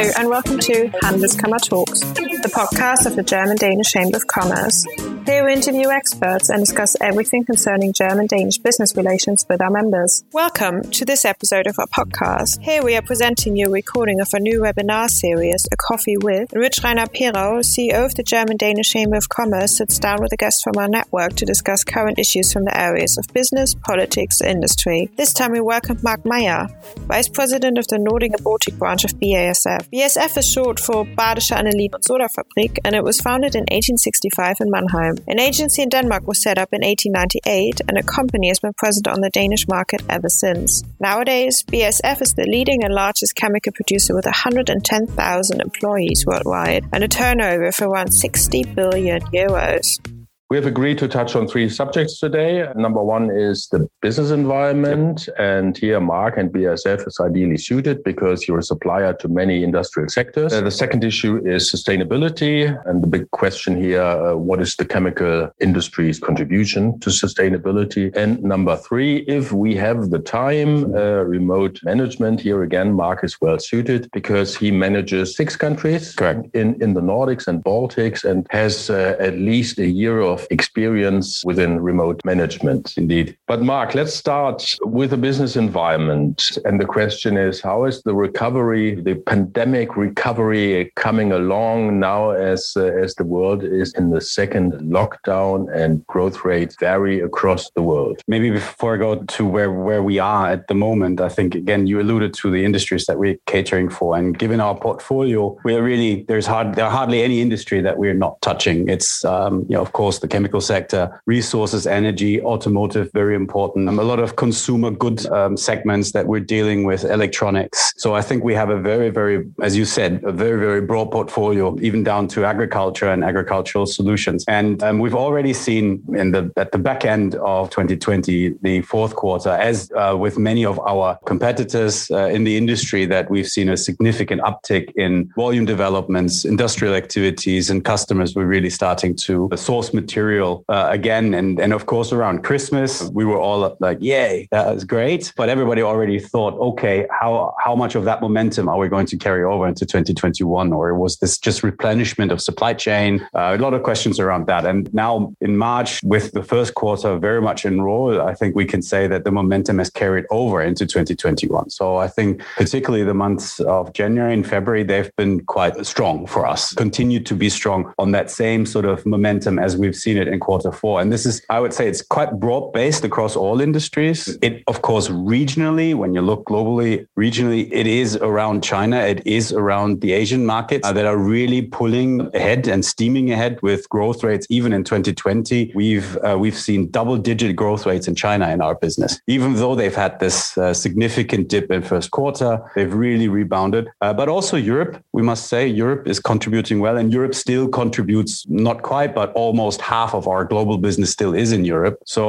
Hello, and welcome to Handelskammer Talks, the podcast of the German Danish Chamber of Commerce. Here we interview experts and discuss everything concerning German Danish business relations with our members. Welcome to this episode of our podcast. Here we are presenting you a recording of a new webinar series, A Coffee With, in which Rainer Perau, CEO of the German Danish Chamber of Commerce, sits down with a guest from our network to discuss current issues from the areas of business, politics, industry. This time we welcome Mark Meyer, Vice President of the Nordic and Baltic branch of BASF. BASF is short for Badische Anilin und Soda Fabrik, and it was founded in 1865 in Mannheim. An agency in Denmark was set up in 1898, and a company has been present on the Danish market ever since. Nowadays, BASF is the leading and largest chemical producer with 110,000 employees worldwide and a turnover of around 60 billion euros. We have agreed to touch on three subjects today. Number one is the business environment. And here, Mark and BASF is ideally suited because you're a supplier to many industrial sectors. Uh, the second issue is sustainability. And the big question here uh, what is the chemical industry's contribution to sustainability? And number three, if we have the time, uh, remote management. Here again, Mark is well suited because he manages six countries Correct. In, in the Nordics and Baltics and has uh, at least a year of of experience within remote management, indeed. But Mark, let's start with the business environment. And the question is, how is the recovery, the pandemic recovery coming along now as, uh, as the world is in the second lockdown and growth rates vary across the world? Maybe before I go to where, where we are at the moment, I think, again, you alluded to the industries that we're catering for. And given our portfolio, we're really, there's hard, there are hardly any industry that we're not touching. It's, um, you know, of course, the chemical sector, resources, energy, automotive, very important. Um, a lot of consumer good um, segments that we're dealing with, electronics. So I think we have a very, very, as you said, a very, very broad portfolio, even down to agriculture and agricultural solutions. And um, we've already seen in the at the back end of 2020, the fourth quarter, as uh, with many of our competitors uh, in the industry, that we've seen a significant uptick in volume developments, industrial activities, and customers were really starting to source material material uh, again. And, and of course, around Christmas, we were all like, yay, that was great. But everybody already thought, okay, how, how much of that momentum are we going to carry over into 2021? Or was this just replenishment of supply chain? Uh, a lot of questions around that. And now in March, with the first quarter very much in roll, I think we can say that the momentum has carried over into 2021. So I think particularly the months of January and February, they've been quite strong for us, continue to be strong on that same sort of momentum as we've seen it in quarter four. And this is, I would say, it's quite broad based across all industries. It, of course, regionally, when you look globally, regionally, it is around China, it is around the Asian markets uh, that are really pulling ahead and steaming ahead with growth rates. Even in 2020, we've uh, we've seen double digit growth rates in China in our business. Even though they've had this uh, significant dip in first quarter, they've really rebounded. Uh, but also Europe, we must say, Europe is contributing well, and Europe still contributes not quite, but almost half of our global business still is in Europe. So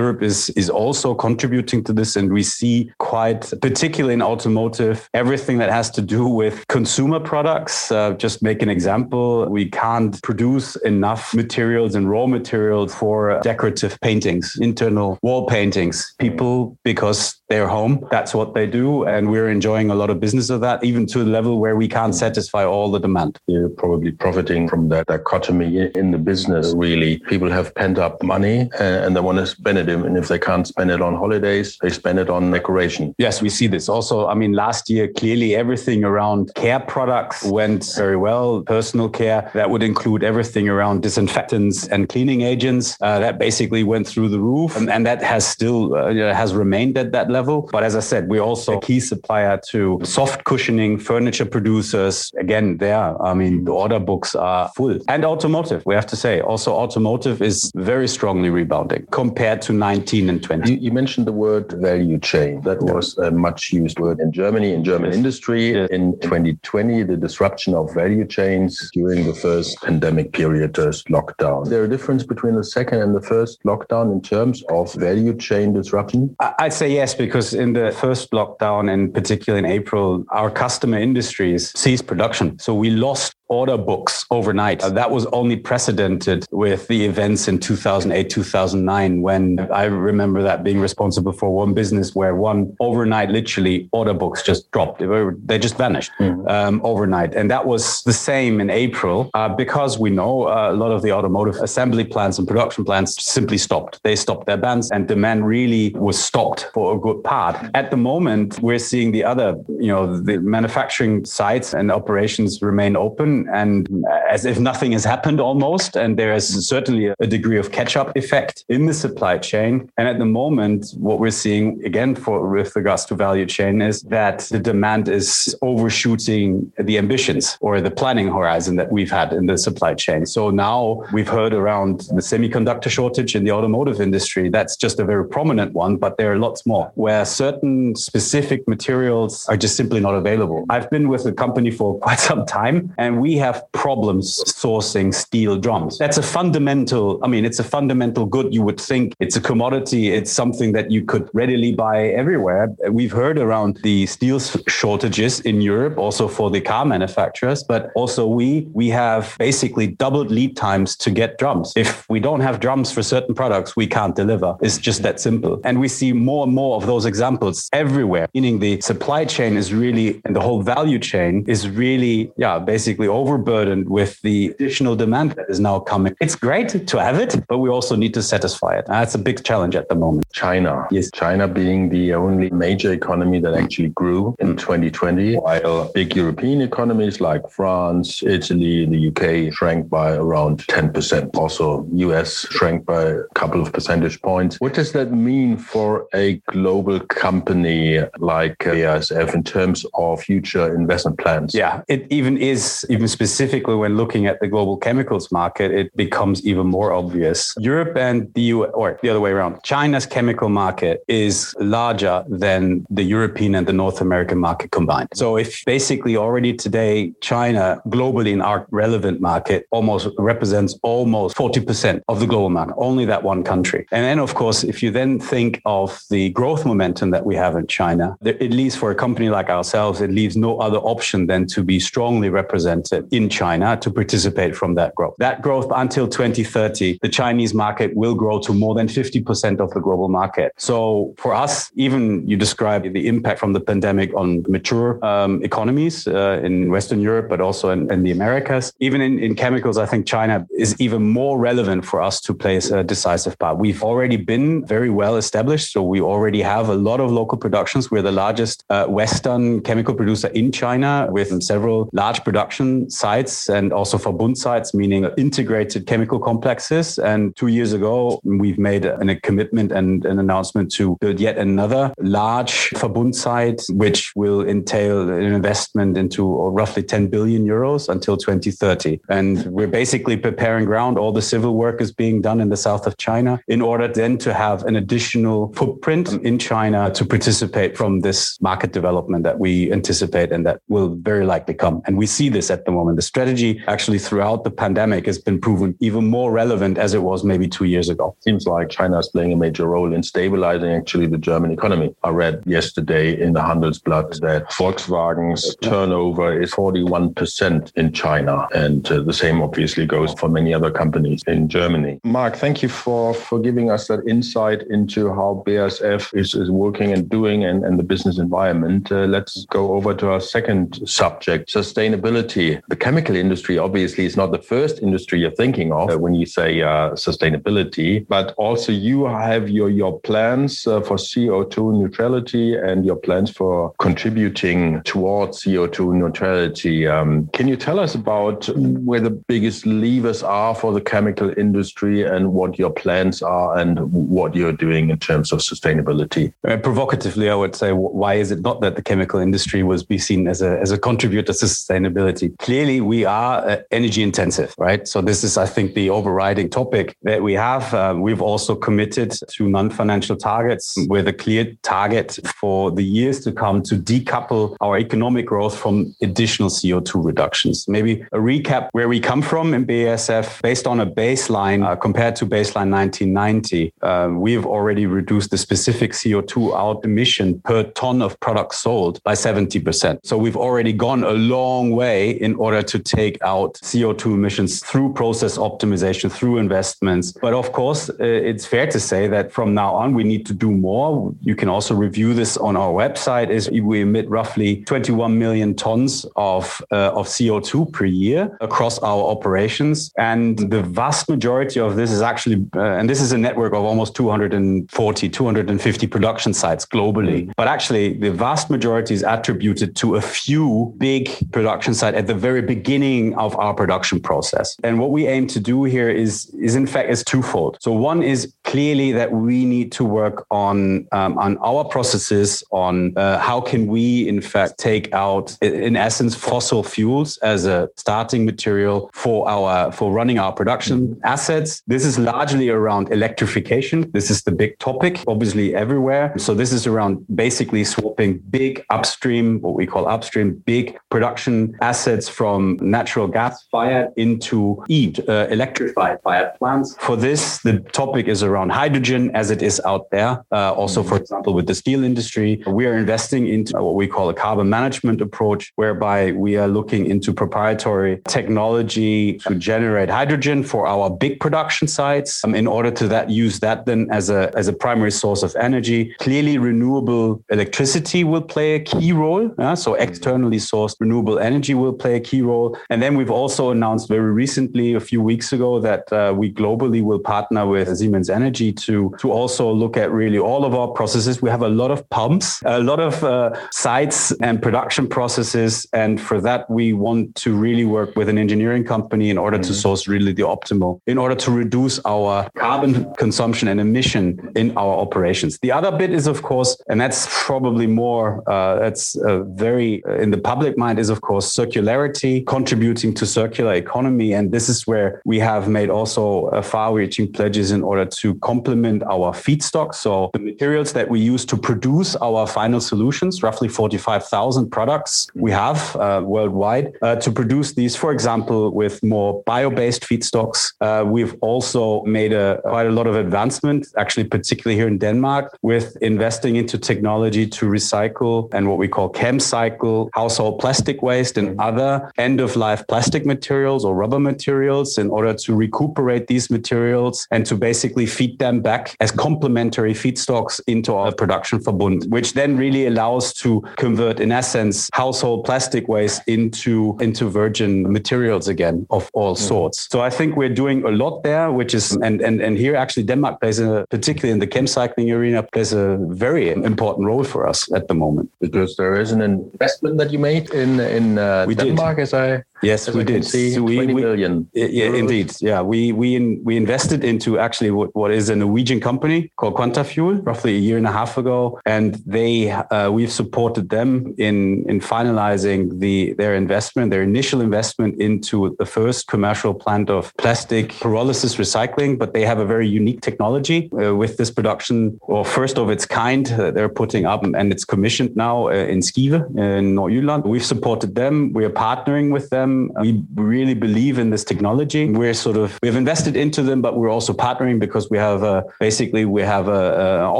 Europe is is also contributing to this, and we see quite, particularly in automotive, everything that has to do with consumer products. Uh, just make an example: we can't produce enough materials and raw materials for decorative paintings, internal wall paintings. People because they're home, that's what they do, and we're enjoying a lot of business of that, even to a level where we can't satisfy all the demand. You're probably profiting from that dichotomy in the business, really people have pent up money and they want to spend it. And if they can't spend it on holidays, they spend it on decoration. Yes, we see this also. I mean, last year, clearly everything around care products went very well. Personal care, that would include everything around disinfectants and cleaning agents. Uh, that basically went through the roof. And, and that has still uh, has remained at that level. But as I said, we're also a key supplier to soft cushioning furniture producers. Again, there, I mean, the order books are full. And automotive, we have to say, also automotive automotive is very strongly rebounding compared to 19 and 20. You, you mentioned the word value chain. That was a much used word in Germany, in German yes. industry. Yes. In 2020, the disruption of value chains during the first pandemic period, first lockdown. Is there a difference between the second and the first lockdown in terms of value chain disruption? I'd say yes, because in the first lockdown, and particularly in April, our customer industries ceased production. So we lost order books overnight. Uh, that was only precedented with the events in 2008, 2009, when I remember that being responsible for one business where one overnight, literally, order books just dropped. They, were, they just vanished mm. um, overnight. And that was the same in April uh, because we know uh, a lot of the automotive assembly plants and production plants simply stopped. They stopped their bands and demand really was stopped for a good part. At the moment, we're seeing the other, you know, the manufacturing sites and operations remain open and as if nothing has happened almost. And there is certainly a degree of catch up effect in the supply chain. And at the moment, what we're seeing again for with regards to value chain is that the demand is overshooting the ambitions or the planning horizon that we've had in the supply chain. So now we've heard around the semiconductor shortage in the automotive industry. That's just a very prominent one, but there are lots more where certain specific materials are just simply not available. I've been with the company for quite some time and we have problems sourcing steel drums. That's a fundamental, I mean, it's a fundamental good. You would think it's a commodity. It's something that you could readily buy everywhere. We've heard around the steel shortages in Europe, also for the car manufacturers, but also we, we have basically doubled lead times to get drums. If we don't have drums for certain products, we can't deliver. It's just that simple. And we see more and more of those examples everywhere, meaning the supply chain is really, and the whole value chain is really, yeah, basically overburdened with the additional demand that is now coming. It's great to have it, but we also need to satisfy it. That's a big challenge at the moment. China. Yes. China being the only major economy that actually grew in mm. 2020, while big European economies like France, Italy, the UK shrank by around 10%. Also, US shrank by a couple of percentage points. What does that mean for a global company like BASF in terms of future investment plans? Yeah, it even is, even specifically when looking at the global chemicals market, it becomes even more obvious. Europe and the US, or the other way around, China's chemical market is larger than the European and the North American market combined. So if basically already today, China globally in our relevant market almost represents almost 40% of the global market, only that one country. And then, of course, if you then think of the growth momentum that we have in China, it leaves for a company like ourselves, it leaves no other option than to be strongly represented in China to participate from that growth. That growth until 2030, the Chinese market will grow to more than 50% of the global market. So for us, even you describe the impact from the pandemic on mature um, economies uh, in Western Europe, but also in, in the Americas. Even in, in chemicals, I think China is even more relevant for us to play a decisive part. We've already been very well established. So we already have a lot of local productions. We're the largest uh, Western chemical producer in China with several large production sites and also Verbund sites, meaning integrated chemical complexes. And two years ago, we've made a, a commitment and an announcement to build yet another large Verbund site, which will entail an investment into roughly 10 billion euros until 2030. And we're basically preparing ground. All the civil work is being done in the south of China in order then to have an additional footprint in China to participate from this market development that we anticipate and that will very likely come. And we see this at the moment. The strategy actually throughout the pandemic has been proven even more relevant as it was maybe two years ago. Seems like China is playing a major role in stabilizing actually the German economy. I read yesterday in the Handelsblatt that Volkswagen's turnover is 41% in China. And uh, the same obviously goes for many other companies in Germany. Mark, thank you for, for giving us that insight into how BASF is, is working and doing and, and the business environment. Uh, let's go over to our second subject, sustainability. The chemical industry obviously is not the first industry you're thinking of uh, when you say uh, sustainability, but also you have your, your plans uh, for CO2 neutrality and your plans for contributing towards CO2 neutrality. Um, can you tell us about where the biggest levers are for the chemical industry and what your plans are and what you're doing in terms of sustainability? Uh, provocatively, I would say, why is it not that the chemical industry was be seen as a, as a contributor to sustainability? Clearly, we are uh, energy intensive, right? So this is, I think, the overriding topic that we have. Uh, we've also committed to non-financial targets with a clear target for the years to come to decouple our economic growth from additional CO2 reductions. Maybe a recap where we come from in BASF based on a baseline uh, compared to baseline 1990. Uh, we've already reduced the specific CO2 out emission per ton of product sold by 70%. So we've already gone a long way in order to take out CO2 emissions through process optimization, through investments. But of course, uh, it's fair to say that from now on, we need to do more. You can also review this on our website. Is we emit roughly 21 million tons of, uh, of CO2 per year across our operations. And the vast majority of this is actually, uh, and this is a network of almost 240, 250 production sites globally. But actually, the vast majority is attributed to a few big production sites at the very beginning of our production process. And what we aim to do here is, is in fact, is twofold. So one is clearly that we need to work on, um, on our processes, on uh, how can we, in fact, take out, in essence, fossil fuels as a starting material for our, for running our production assets. This is largely around electrification. This is the big topic, obviously everywhere. So this is around basically swapping big upstream, what we call upstream, big production assets from natural gas fired into EED, uh, electrified fired plants. For this, the topic is around hydrogen as it is out there. Uh, also, for example, with the steel industry, we are investing into what we call a carbon management approach, whereby we are looking into proprietary technology to generate hydrogen for our big production sites um, in order to that use that then as a, as a primary source of energy. Clearly, renewable electricity will play a key role. Uh, so externally sourced renewable energy will play a key role. And then we've also announced very recently, a few weeks ago, that uh, we globally will partner with Siemens Energy to, to also look at really all of our processes. We have a lot of pumps, a lot of uh, sites and production processes. And for that, we want to really work with an engineering company in order mm-hmm. to source really the optimal, in order to reduce our carbon consumption and emission in our operations. The other bit is, of course, and that's probably more, uh, that's uh, very uh, in the public mind, is of course circularity, contributing to circular economy. And this is where we have made also uh, far reaching pledges in order to complement our feedstock. So the materials that we use to produce our final solutions, roughly 45,000 products we have uh, worldwide, uh, to produce these, for example, with more bio based feedstocks. Uh, we've also made a, quite a lot of advancement, actually, particularly here in Denmark, with investing into technology to recycle and what we call ChemCycle household plastic waste and other end of life plastic materials or rubber materials in order to recuperate these materials and to basically feed them back as complementary feedstocks into our production verbund, which then really allows to convert, in essence, household plastic waste into, into virgin materials again of all mm-hmm. sorts. So I think we're doing a lot there, which is, and, and, and here actually Denmark plays a, particularly in the chem cycling arena, plays a very important role for us at the moment. Because there is an investment that you made in, in uh, Denmark, did. As I Yes, we did. See, so we, 20 million. We, yeah, euros. indeed. Yeah, we we in, we invested into actually what, what is a Norwegian company called Quantafuel roughly a year and a half ago, and they uh, we've supported them in in finalizing the their investment, their initial investment into the first commercial plant of plastic pyrolysis recycling. But they have a very unique technology uh, with this production, or first of its kind, uh, they're putting up, and it's commissioned now uh, in Skive in Nordjylland. We've supported them. We are partnering with them we really believe in this technology. We're sort of we've invested into them, but we're also partnering because we have a, basically we have a, a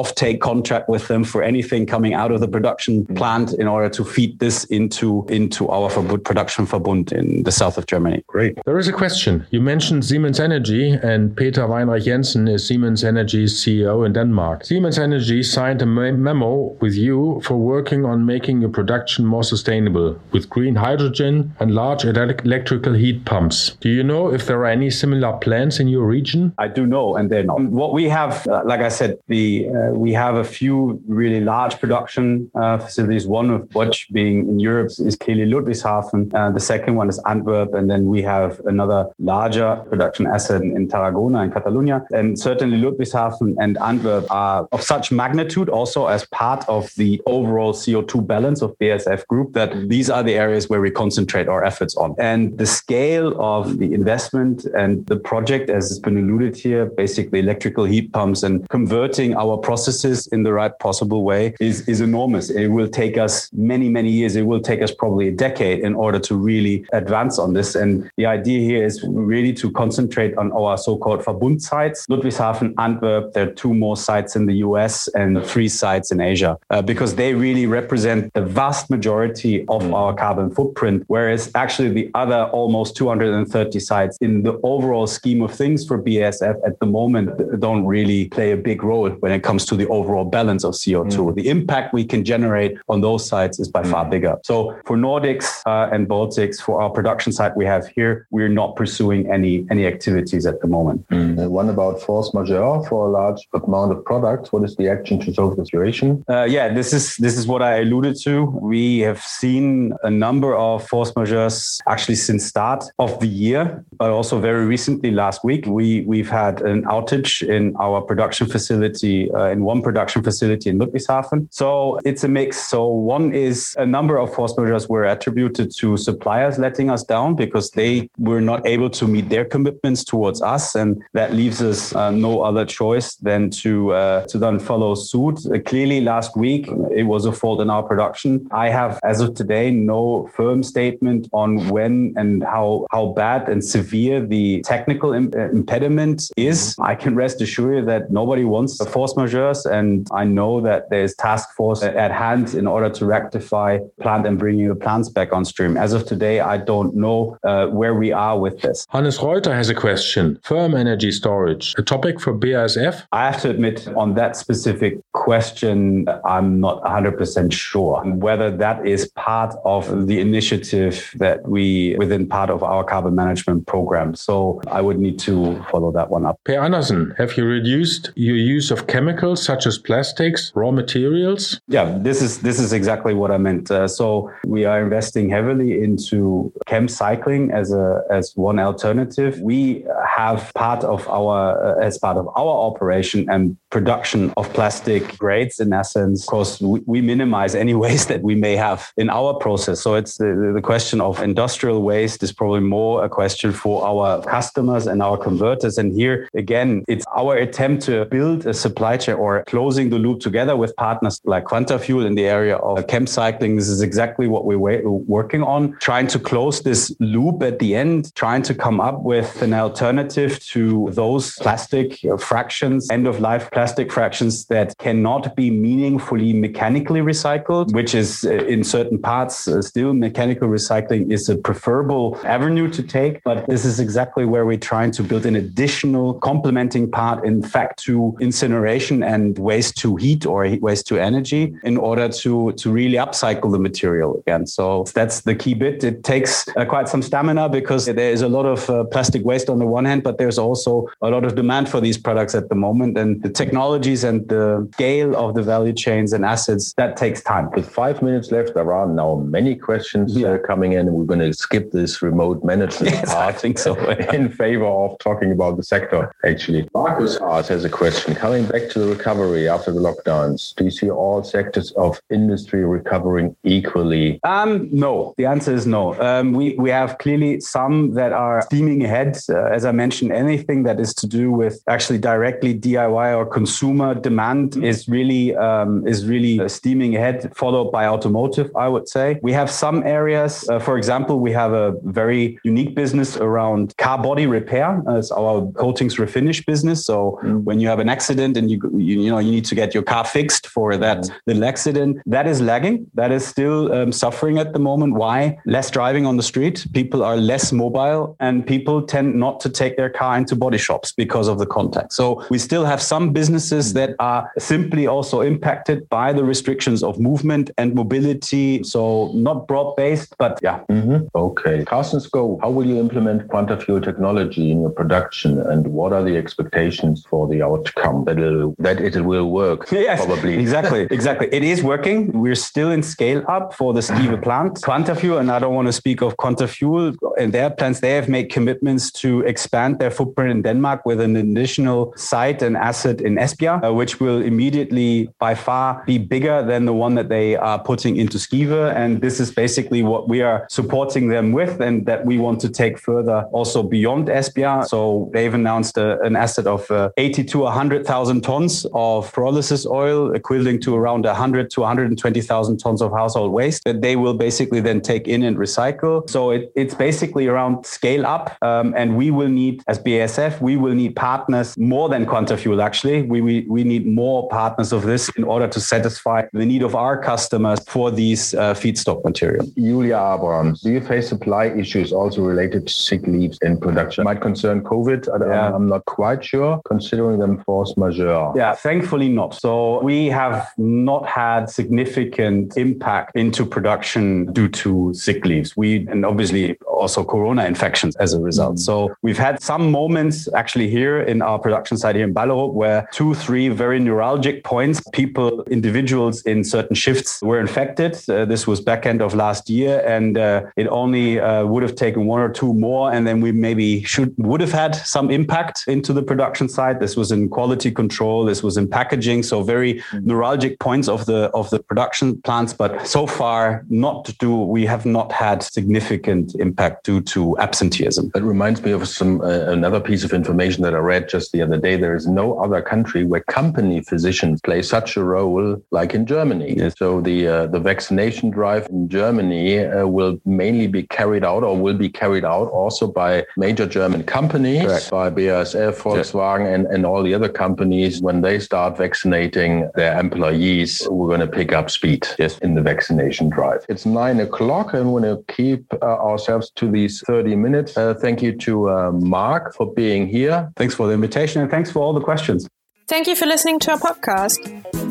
off-take contract with them for anything coming out of the production mm. plant in order to feed this into into our production verbund in the south of Germany. Great. There is a question. You mentioned Siemens Energy, and Peter Weinreich Jensen is Siemens Energy's CEO in Denmark. Siemens Energy signed a memo with you for working on making your production more sustainable with green hydrogen and large electrical heat pumps. Do you know if there are any similar plans in your region? I do know, and they're not. What we have, uh, like I said, the uh, we have a few really large production uh, facilities. One of which being in Europe is clearly Ludwigshafen. Uh, the second one is Antwerp, and then we have another larger production asset in Tarragona in Catalonia. And certainly Ludwigshafen and Antwerp are of such magnitude, also as part of the overall CO2 balance of BASF Group, that these are the areas where we concentrate our efforts on. And the scale of the investment and the project, as has been alluded here, basically electrical heat pumps and converting our processes in the right possible way is, is enormous. It will take us many, many years. It will take us probably a decade in order to really advance on this. And the idea here is really to concentrate on our so-called Verbund sites, Ludwigshafen, Antwerp. There are two more sites in the US and three sites in Asia, uh, because they really represent the vast majority of our carbon footprint, whereas actually the other almost 230 sites in the overall scheme of things for BASF at the moment don't really play a big role when it comes to the overall balance of CO2. Mm. The impact we can generate on those sites is by mm. far bigger. So for Nordics uh, and Baltics, for our production site we have here, we're not pursuing any any activities at the moment. Mm. One about force majeure for a large amount of products. What is the action to solve the situation? Uh, yeah, this is this is what I alluded to. We have seen a number of force majeures actually since start of the year, but also very recently last week we we've had an outage in our production facility uh, in one production facility in Ludwigshafen. So it's a mix. So one is a number of force majeures were attributed to suppliers letting us down because they were not able to meet their commitments towards us, and that leaves us uh, no other choice than to uh, to then follow suit. Uh, clearly, last week it was a fault in our production. I have, as of today, no firm statement on when and how how bad and severe the technical Im- uh, impediment is. I can rest assured that nobody wants a force majeures, and I know that there's task force at hand in order to rectify plant and bringing the plants back on stream. As of today, I don't know uh, where we are with this. Hannes Reuter has a question. Firm energy storage, a topic for BASF? I have to admit, on that specific question, I'm not 100% sure whether that is part of the initiative that we, within part of our carbon management program. So I would need to follow that one up. Per Andersen, have you reduced your use of chemicals such as plastics, raw materials? Yeah, this is this is exactly what I meant. Uh, so we are investing heavily into chem cycling as a as one alternative. We have part of our uh, as part of our operation and production of plastic grades in essence. Of course, we, we minimize any waste that we may have in our process. So it's the, the question of industrial waste is probably more a question for our customers and our converters. And here again, it's our attempt to build a supply chain or closing the loop together with partners like Quantafuel in the area of chem cycling. This is exactly what we're working on, trying to close this loop at the end, trying to come up with an alternative to those plastic fractions, end of life plastic fractions that cannot be meaningfully mechanically recycled, which is uh, in certain parts uh, still mechanical recycling is a preferable avenue to take. But this is exactly where we're trying to build an additional complementing part, in fact, to incineration and waste to heat or waste to energy in order to, to really upcycle the material again. So that's the key bit. It takes uh, quite some stamina because there is a lot of uh, plastic waste on the one hand, but there's also a lot of demand for these products at the moment. And the technologies and the scale of the value chains and assets, that takes time. With five minutes left, there are now many questions yeah. uh, coming in. We're going to skip this remote management yes, part. I think so. in favor of talking about the sector, actually. Marcus has a question. Coming back to the recovery after the lockdowns, do you see all sectors of industry recovering equally? Um, no. The answer is no. Um, we, we have clearly some that are steaming ahead. Uh, as I mentioned, anything that is to do with actually directly DIY or consumer demand mm-hmm. is really um, is really uh, steaming ahead, followed by automotive. I would say we have some areas. Uh, for example, we have a very unique business around car body repair. Uh, it's our coatings refinish business. So mm. when you have an accident and you, you, you know you need to get your car fixed for that mm. little accident, that is lagging. That is still um, suffering at the moment. Why? Less driving on the street. People are less mobile, and people tend not to take their car into body shops because of the contact. So we still have some businesses that are simply also impacted by the restrictions of movement and mobility. So not broad based, but yeah. Mm-hmm. Okay. Carsten Sko, how will you implement Quantafuel technology in your production and what are the expectations for the outcome that, it'll, that it will work? yes, probably. Exactly. exactly. It is working. We're still in scale up for the Skive plant. Quantafuel, and I don't want to speak of Quantafuel and their plans, they have made commitments to expand their footprint in Denmark with an additional site and asset in Esbjerg, uh, which will immediately by far be bigger than the one that they are putting into Skive. And this is basically what we are supporting them with and that we want to take further also beyond Esbjerg. So they've announced a, an asset of uh, 80 to 100,000 tons of pyrolysis oil, equivalent to around 100 to 120,000 tons of household waste that they will basically then take in and recycle. So it, it's basically around scale up. Um, and we will need, as BASF, we will need partners more than Quantafuel, actually. We, we, we need more partners of this in order to satisfy the need of our customers for these uh, feedstock material. Julia Abrams, do you face supply issues also related to sick leaves in production? Might concern COVID. Yeah. I'm not quite sure, considering them force majeure. Yeah, thankfully not. So we have not had significant impact into production due to sick leaves. We and obviously also corona infections as a result. Mm. So we've had some moments actually here in our production site here in Ballerup where two, three very neuralgic points, people, individuals in certain shifts were infected. Uh, this was back end of last year, and uh, it only uh, would have taken one or two more, and then we maybe should would have had some impact into the production side. This was in quality control. This was in packaging. So very mm. neuralgic points of the of the production plants. But so far, not do we have not had significant impact due to absenteeism. That reminds me of some uh, another piece of information that I read just the other day. There is no other country where company physicians play such a role like in Germany. Yes. So the uh, the vaccination drive in Germany uh, will mainly be carried out or will be carried out also by major German companies, Correct. by BASF, Volkswagen, yes. and, and all the other companies. When they start vaccinating their employees, we're going to pick up speed yes. in the vaccination drive. It's nine o'clock and we're going to keep uh, ourselves to these 30 minutes. Uh, thank you to uh, Mark for being here. Thanks for the invitation and thanks for all the questions. Thank you for listening to our podcast.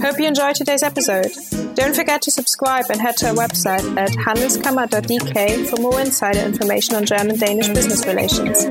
Hope you enjoyed today's episode. Don't forget to subscribe and head to our website at handelskammer.dk for more insider information on German Danish business relations.